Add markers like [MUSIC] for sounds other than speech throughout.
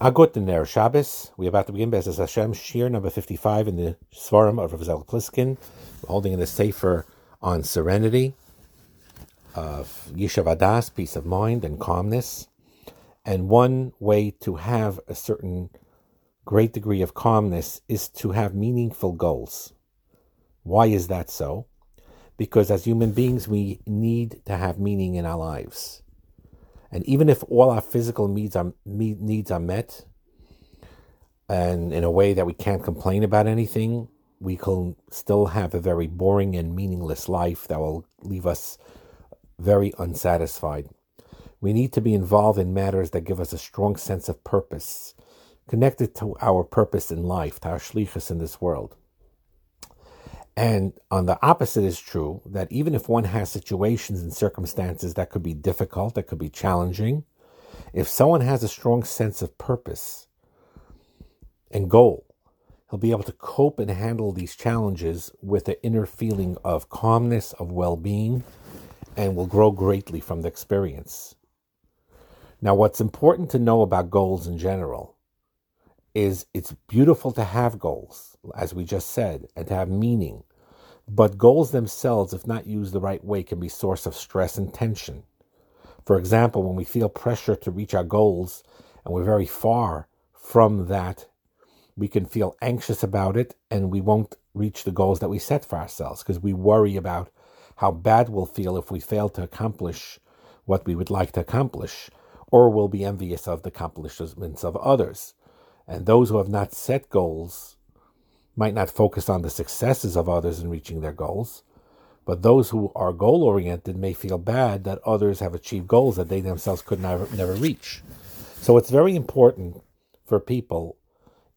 Agut in there, Shabbos. We're about to begin Bezos Hashem, Shir number 55 in the Svarim of Rav Zel Pliskin. We're holding in the Sefer on serenity, of Yishuv Adas, peace of mind and calmness. And one way to have a certain great degree of calmness is to have meaningful goals. Why is that so? Because as human beings, we need to have meaning in our lives. And even if all our physical needs are, needs are met, and in a way that we can't complain about anything, we can still have a very boring and meaningless life that will leave us very unsatisfied. We need to be involved in matters that give us a strong sense of purpose, connected to our purpose in life, to our shlichus in this world. And on the opposite is true that even if one has situations and circumstances that could be difficult, that could be challenging, if someone has a strong sense of purpose and goal, he'll be able to cope and handle these challenges with an inner feeling of calmness, of well being, and will grow greatly from the experience. Now, what's important to know about goals in general is it's beautiful to have goals, as we just said, and to have meaning. But goals themselves, if not used the right way, can be source of stress and tension. For example, when we feel pressure to reach our goals and we're very far from that, we can feel anxious about it and we won't reach the goals that we set for ourselves because we worry about how bad we'll feel if we fail to accomplish what we would like to accomplish, or we'll be envious of the accomplishments of others. And those who have not set goals might not focus on the successes of others in reaching their goals, but those who are goal oriented may feel bad that others have achieved goals that they themselves could never, never reach. So it's very important for people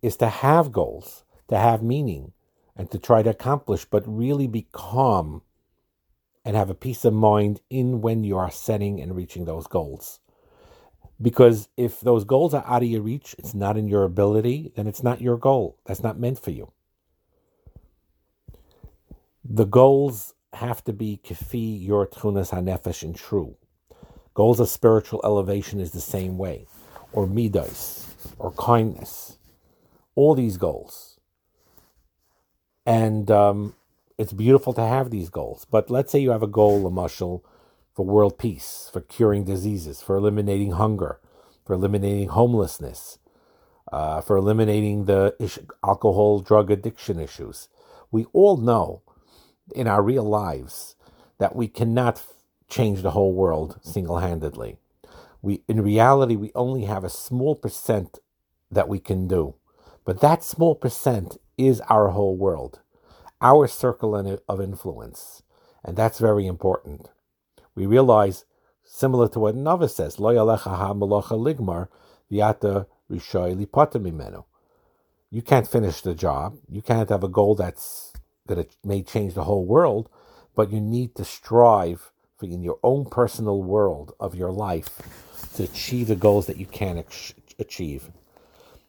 is to have goals, to have meaning, and to try to accomplish, but really be calm and have a peace of mind in when you are setting and reaching those goals. Because if those goals are out of your reach, it's not in your ability, then it's not your goal. That's not meant for you the goals have to be kifi your tchunas hanefesh and true. Goals of spiritual elevation is the same way, or midas, or kindness. All these goals, and um, it's beautiful to have these goals. But let's say you have a goal, a mushal, for world peace, for curing diseases, for eliminating hunger, for eliminating homelessness, uh, for eliminating the ish- alcohol drug addiction issues. We all know in our real lives that we cannot change the whole world single-handedly. We in reality we only have a small percent that we can do. But that small percent is our whole world, our circle of influence. And that's very important. We realize, similar to what Nava says, Lo ha ligmar viata rishoy You can't finish the job. You can't have a goal that's that it may change the whole world, but you need to strive for in your own personal world of your life to achieve the goals that you can achieve.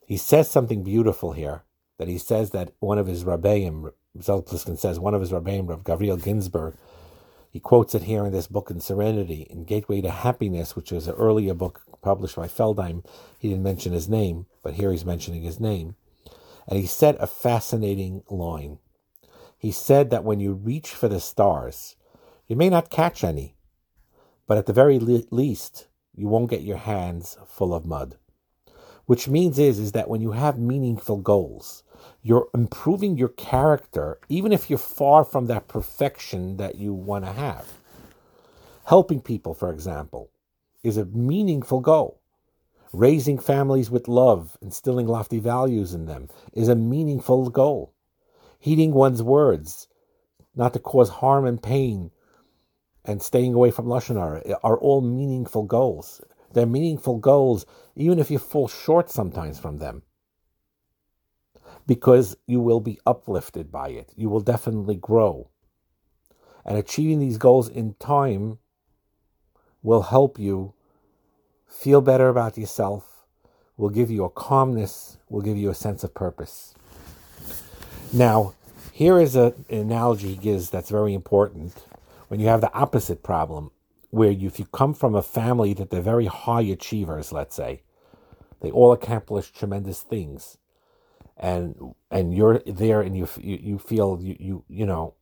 He says something beautiful here that he says that one of his rabbeim, Zel Pliskin says, one of his rabbeim, Rav Gavriel Ginsburg, he quotes it here in this book in Serenity, in Gateway to Happiness, which is an earlier book published by Feldheim. He didn't mention his name, but here he's mentioning his name. And he said a fascinating line. He said that when you reach for the stars, you may not catch any, but at the very le- least, you won't get your hands full of mud. Which means is, is that when you have meaningful goals, you're improving your character, even if you're far from that perfection that you want to have. Helping people, for example, is a meaningful goal. Raising families with love, instilling lofty values in them, is a meaningful goal heeding one's words, not to cause harm and pain, and staying away from lashon hara all meaningful goals. They're meaningful goals, even if you fall short sometimes from them, because you will be uplifted by it. You will definitely grow, and achieving these goals in time will help you feel better about yourself. Will give you a calmness. Will give you a sense of purpose. Now, here is a, an analogy he gives that's very important. When you have the opposite problem, where you, if you come from a family that they're very high achievers, let's say, They all accomplish tremendous things, and and you're there, and you you, you feel you, you you know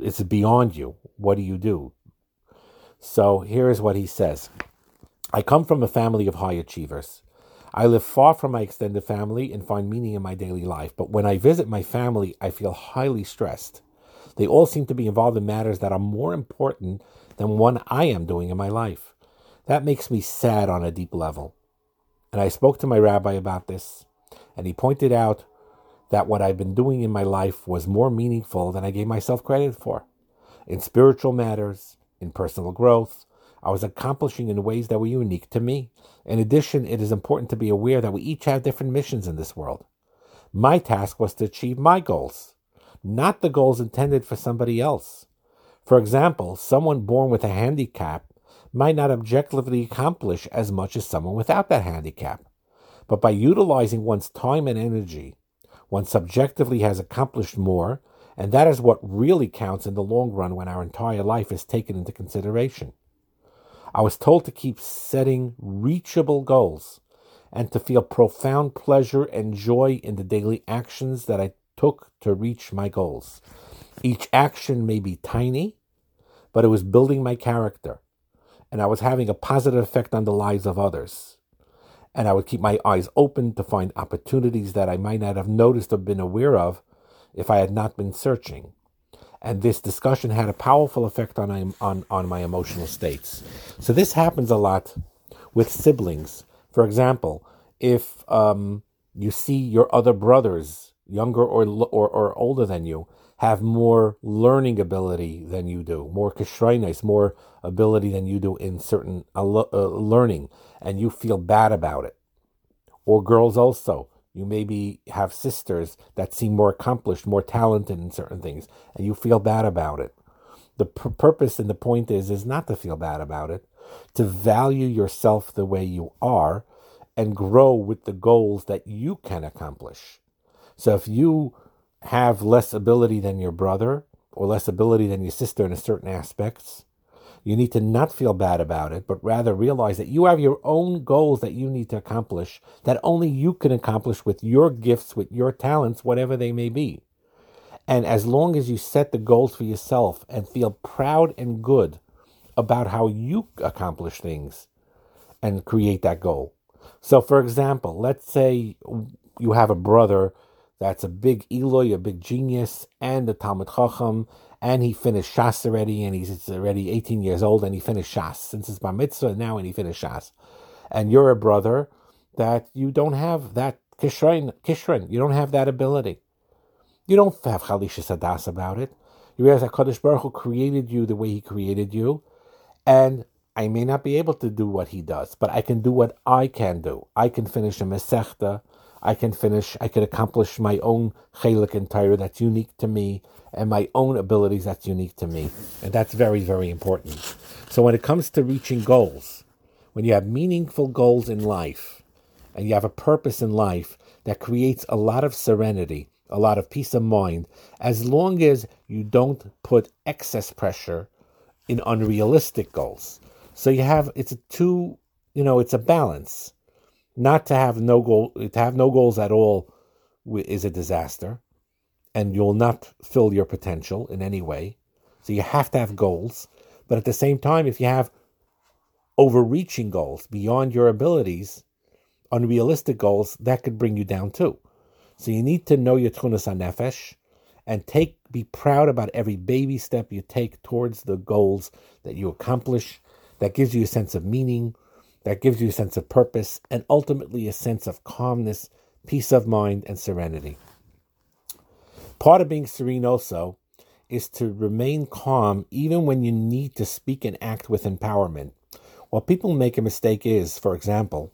it's beyond you. What do you do? So here is what he says. I come from a family of high achievers. I live far from my extended family and find meaning in my daily life, but when I visit my family, I feel highly stressed. They all seem to be involved in matters that are more important than one I am doing in my life. That makes me sad on a deep level. And I spoke to my rabbi about this, and he pointed out that what I've been doing in my life was more meaningful than I gave myself credit for. In spiritual matters, in personal growth, I was accomplishing in ways that were unique to me. In addition, it is important to be aware that we each have different missions in this world. My task was to achieve my goals, not the goals intended for somebody else. For example, someone born with a handicap might not objectively accomplish as much as someone without that handicap. But by utilizing one's time and energy, one subjectively has accomplished more, and that is what really counts in the long run when our entire life is taken into consideration. I was told to keep setting reachable goals and to feel profound pleasure and joy in the daily actions that I took to reach my goals. Each action may be tiny, but it was building my character, and I was having a positive effect on the lives of others. And I would keep my eyes open to find opportunities that I might not have noticed or been aware of if I had not been searching and this discussion had a powerful effect on, on, on my emotional states. So this happens a lot with siblings. For example, if um, you see your other brothers, younger or, or, or older than you, have more learning ability than you do, more kashrainis, more ability than you do in certain uh, uh, learning, and you feel bad about it. Or girls also, you maybe have sisters that seem more accomplished, more talented in certain things, and you feel bad about it. The p- purpose and the point is is not to feel bad about it, to value yourself the way you are and grow with the goals that you can accomplish. So if you have less ability than your brother or less ability than your sister in certain aspects, you need to not feel bad about it, but rather realize that you have your own goals that you need to accomplish, that only you can accomplish with your gifts, with your talents, whatever they may be. And as long as you set the goals for yourself and feel proud and good about how you accomplish things and create that goal. So, for example, let's say you have a brother that's a big illui, a big genius, and a Talmud Chacham, and he finished Shas already, and he's already 18 years old, and he finished Shas since his bar mitzvah now, and he finished Shas. And you're a brother that you don't have that kishrin, kishrin. You don't have that ability. You don't have chalisha sadas about it. You realize that Kadosh Baruch Hu created you the way He created you, and I may not be able to do what He does, but I can do what I can do. I can finish a mesechta. I can finish. I can accomplish my own chelik and Torah that's unique to me and my own abilities that's unique to me. And that's very, very important. So when it comes to reaching goals, when you have meaningful goals in life and you have a purpose in life that creates a lot of serenity, a lot of peace of mind, as long as you don't put excess pressure in unrealistic goals. So you have it's a two, you know, it's a balance. Not to have no goal to have no goals at all is a disaster and you'll not fill your potential in any way. So you have to have goals. But at the same time, if you have overreaching goals beyond your abilities, unrealistic goals, that could bring you down too. So you need to know your tchunas nefesh and take be proud about every baby step you take towards the goals that you accomplish. That gives you a sense of meaning, that gives you a sense of purpose, and ultimately a sense of calmness, peace of mind, and serenity. Part of being serene also is to remain calm even when you need to speak and act with empowerment. What people make a mistake is, for example,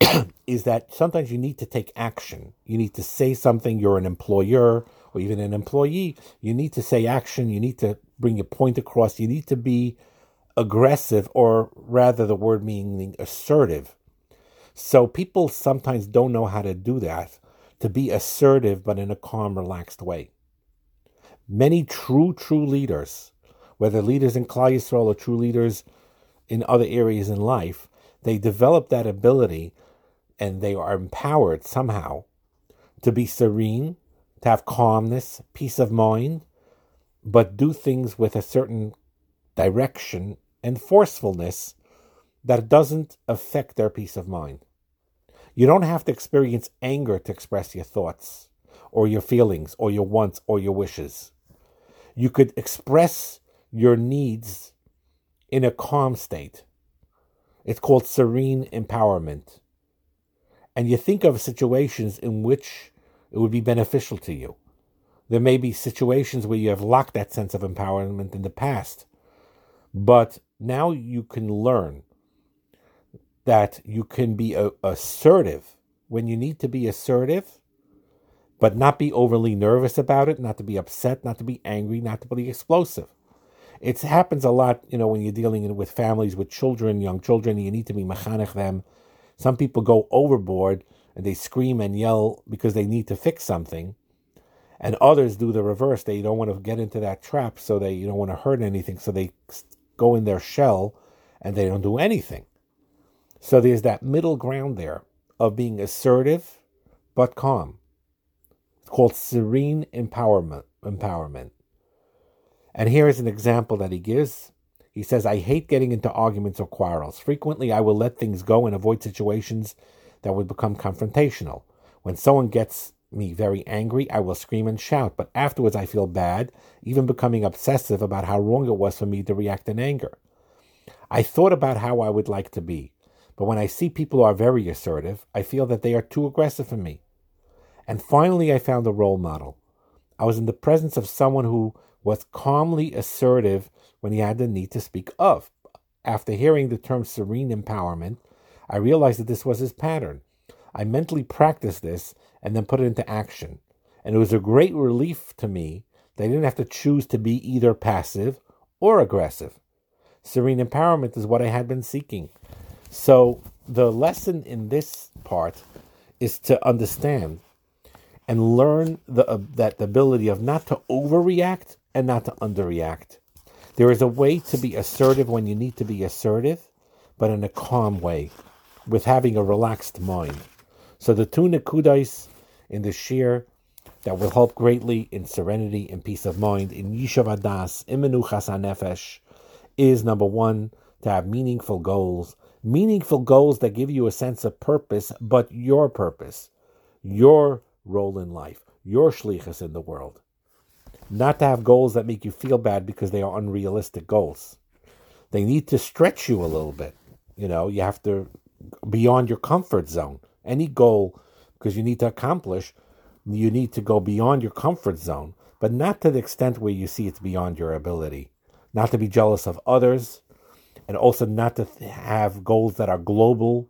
[CLEARS THROAT] is that sometimes you need to take action. You need to say something, you're an employer or even an employee. You need to say action, you need to bring your point across, you need to be aggressive, or rather, the word meaning assertive. So people sometimes don't know how to do that to be assertive but in a calm, relaxed way. Many true, true leaders, whether leaders in Klal Yisrael or true leaders in other areas in life, they develop that ability and they are empowered somehow to be serene, to have calmness, peace of mind, but do things with a certain direction and forcefulness that doesn't affect their peace of mind. You don't have to experience anger to express your thoughts or your feelings or your wants or your wishes. You could express your needs in a calm state. It's called serene empowerment. And you think of situations in which it would be beneficial to you. There may be situations where you have lacked that sense of empowerment in the past, but now you can learn that you can be a, assertive when you need to be assertive, but not be overly nervous about it, not to be upset, not to be angry, not to be explosive. It happens a lot, you know, when you're dealing with families with children, young children, you need to be mechanech them. Some people go overboard and they scream and yell because they need to fix something. And others do the reverse. They don't want to get into that trap, so they you don't want to hurt anything, so they go in their shell and they don't do anything. So there's that middle ground there of being assertive but calm. It's called serene empowerment. Empowerment. And here is an example that he gives. He says, I hate getting into arguments or quarrels. Frequently, I will let things go and avoid situations that would become confrontational. When someone gets me very angry, I will scream and shout, but afterwards I feel bad, even becoming obsessive about how wrong it was for me to react in anger. I thought about how I would like to be. But when I see people who are very assertive, I feel that they are too aggressive for me. And finally, I found a role model. I was in the presence of someone who was calmly assertive when he had the need to speak of. After hearing the term serene empowerment, I realized that this was his pattern. I mentally practiced this and then put it into action. And it was a great relief to me that I didn't have to choose to be either passive or aggressive. Serene empowerment is what I had been seeking. So the lesson in this part is to understand and learn the, uh, that the ability of not to overreact and not to underreact. There is a way to be assertive when you need to be assertive, but in a calm way, with having a relaxed mind. So the two nikudais in the shir that will help greatly in serenity and peace of mind in Yishuv Adas, Imenuchas Nefesh, is number one, to have meaningful goals meaningful goals that give you a sense of purpose, but your purpose, your role in life, your shlichus in the world. Not to have goals that make you feel bad because they are unrealistic goals. They need to stretch you a little bit. You know, you have to beyond your comfort zone. Any goal, because you need to accomplish, you need to go beyond your comfort zone, but not to the extent where you see it's beyond your ability. Not to be jealous of others, and also not to have goals that are global,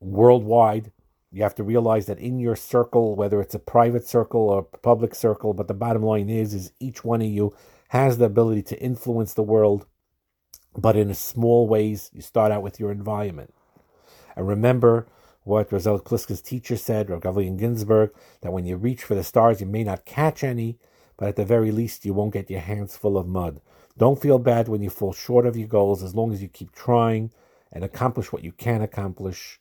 worldwide. You have to realize that in your circle, whether it's a private circle or a public circle, but the bottom line is, is each one of you has the ability to influence the world, but in small ways. You start out with your environment. And remember what Rosel Pliskin's teacher said, or Gavriel Ginsburg, that when you reach for the stars, you may not catch any, but at the very least, you won't get your hands full of mud. Don't feel bad when you fall short of your goals as long as you keep trying and accomplish what you can accomplish.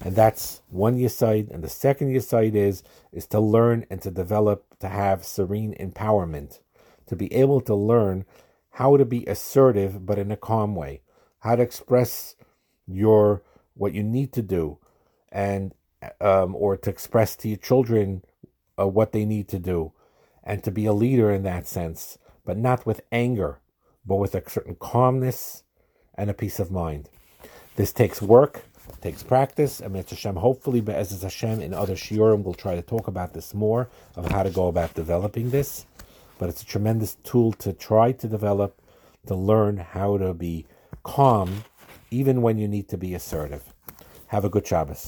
And that's one yesod. And the second yesod is is to learn and to develop to have serene empowerment, to be able to learn how to be assertive but in a calm way, how to express your what you need to do, and um, or to express to your children uh, what they need to do, and to be a leader in that sense, but not with anger, but with a certain calmness and a peace of mind. This takes work, takes practice. I mean, it's Hashem. Hopefully, but as it's Hashem in other shiurim, we'll try to talk about this more of how to go about developing this. But it's a tremendous tool to try to develop, to learn how to be calm, even when you need to be assertive. Have a good Shabbos.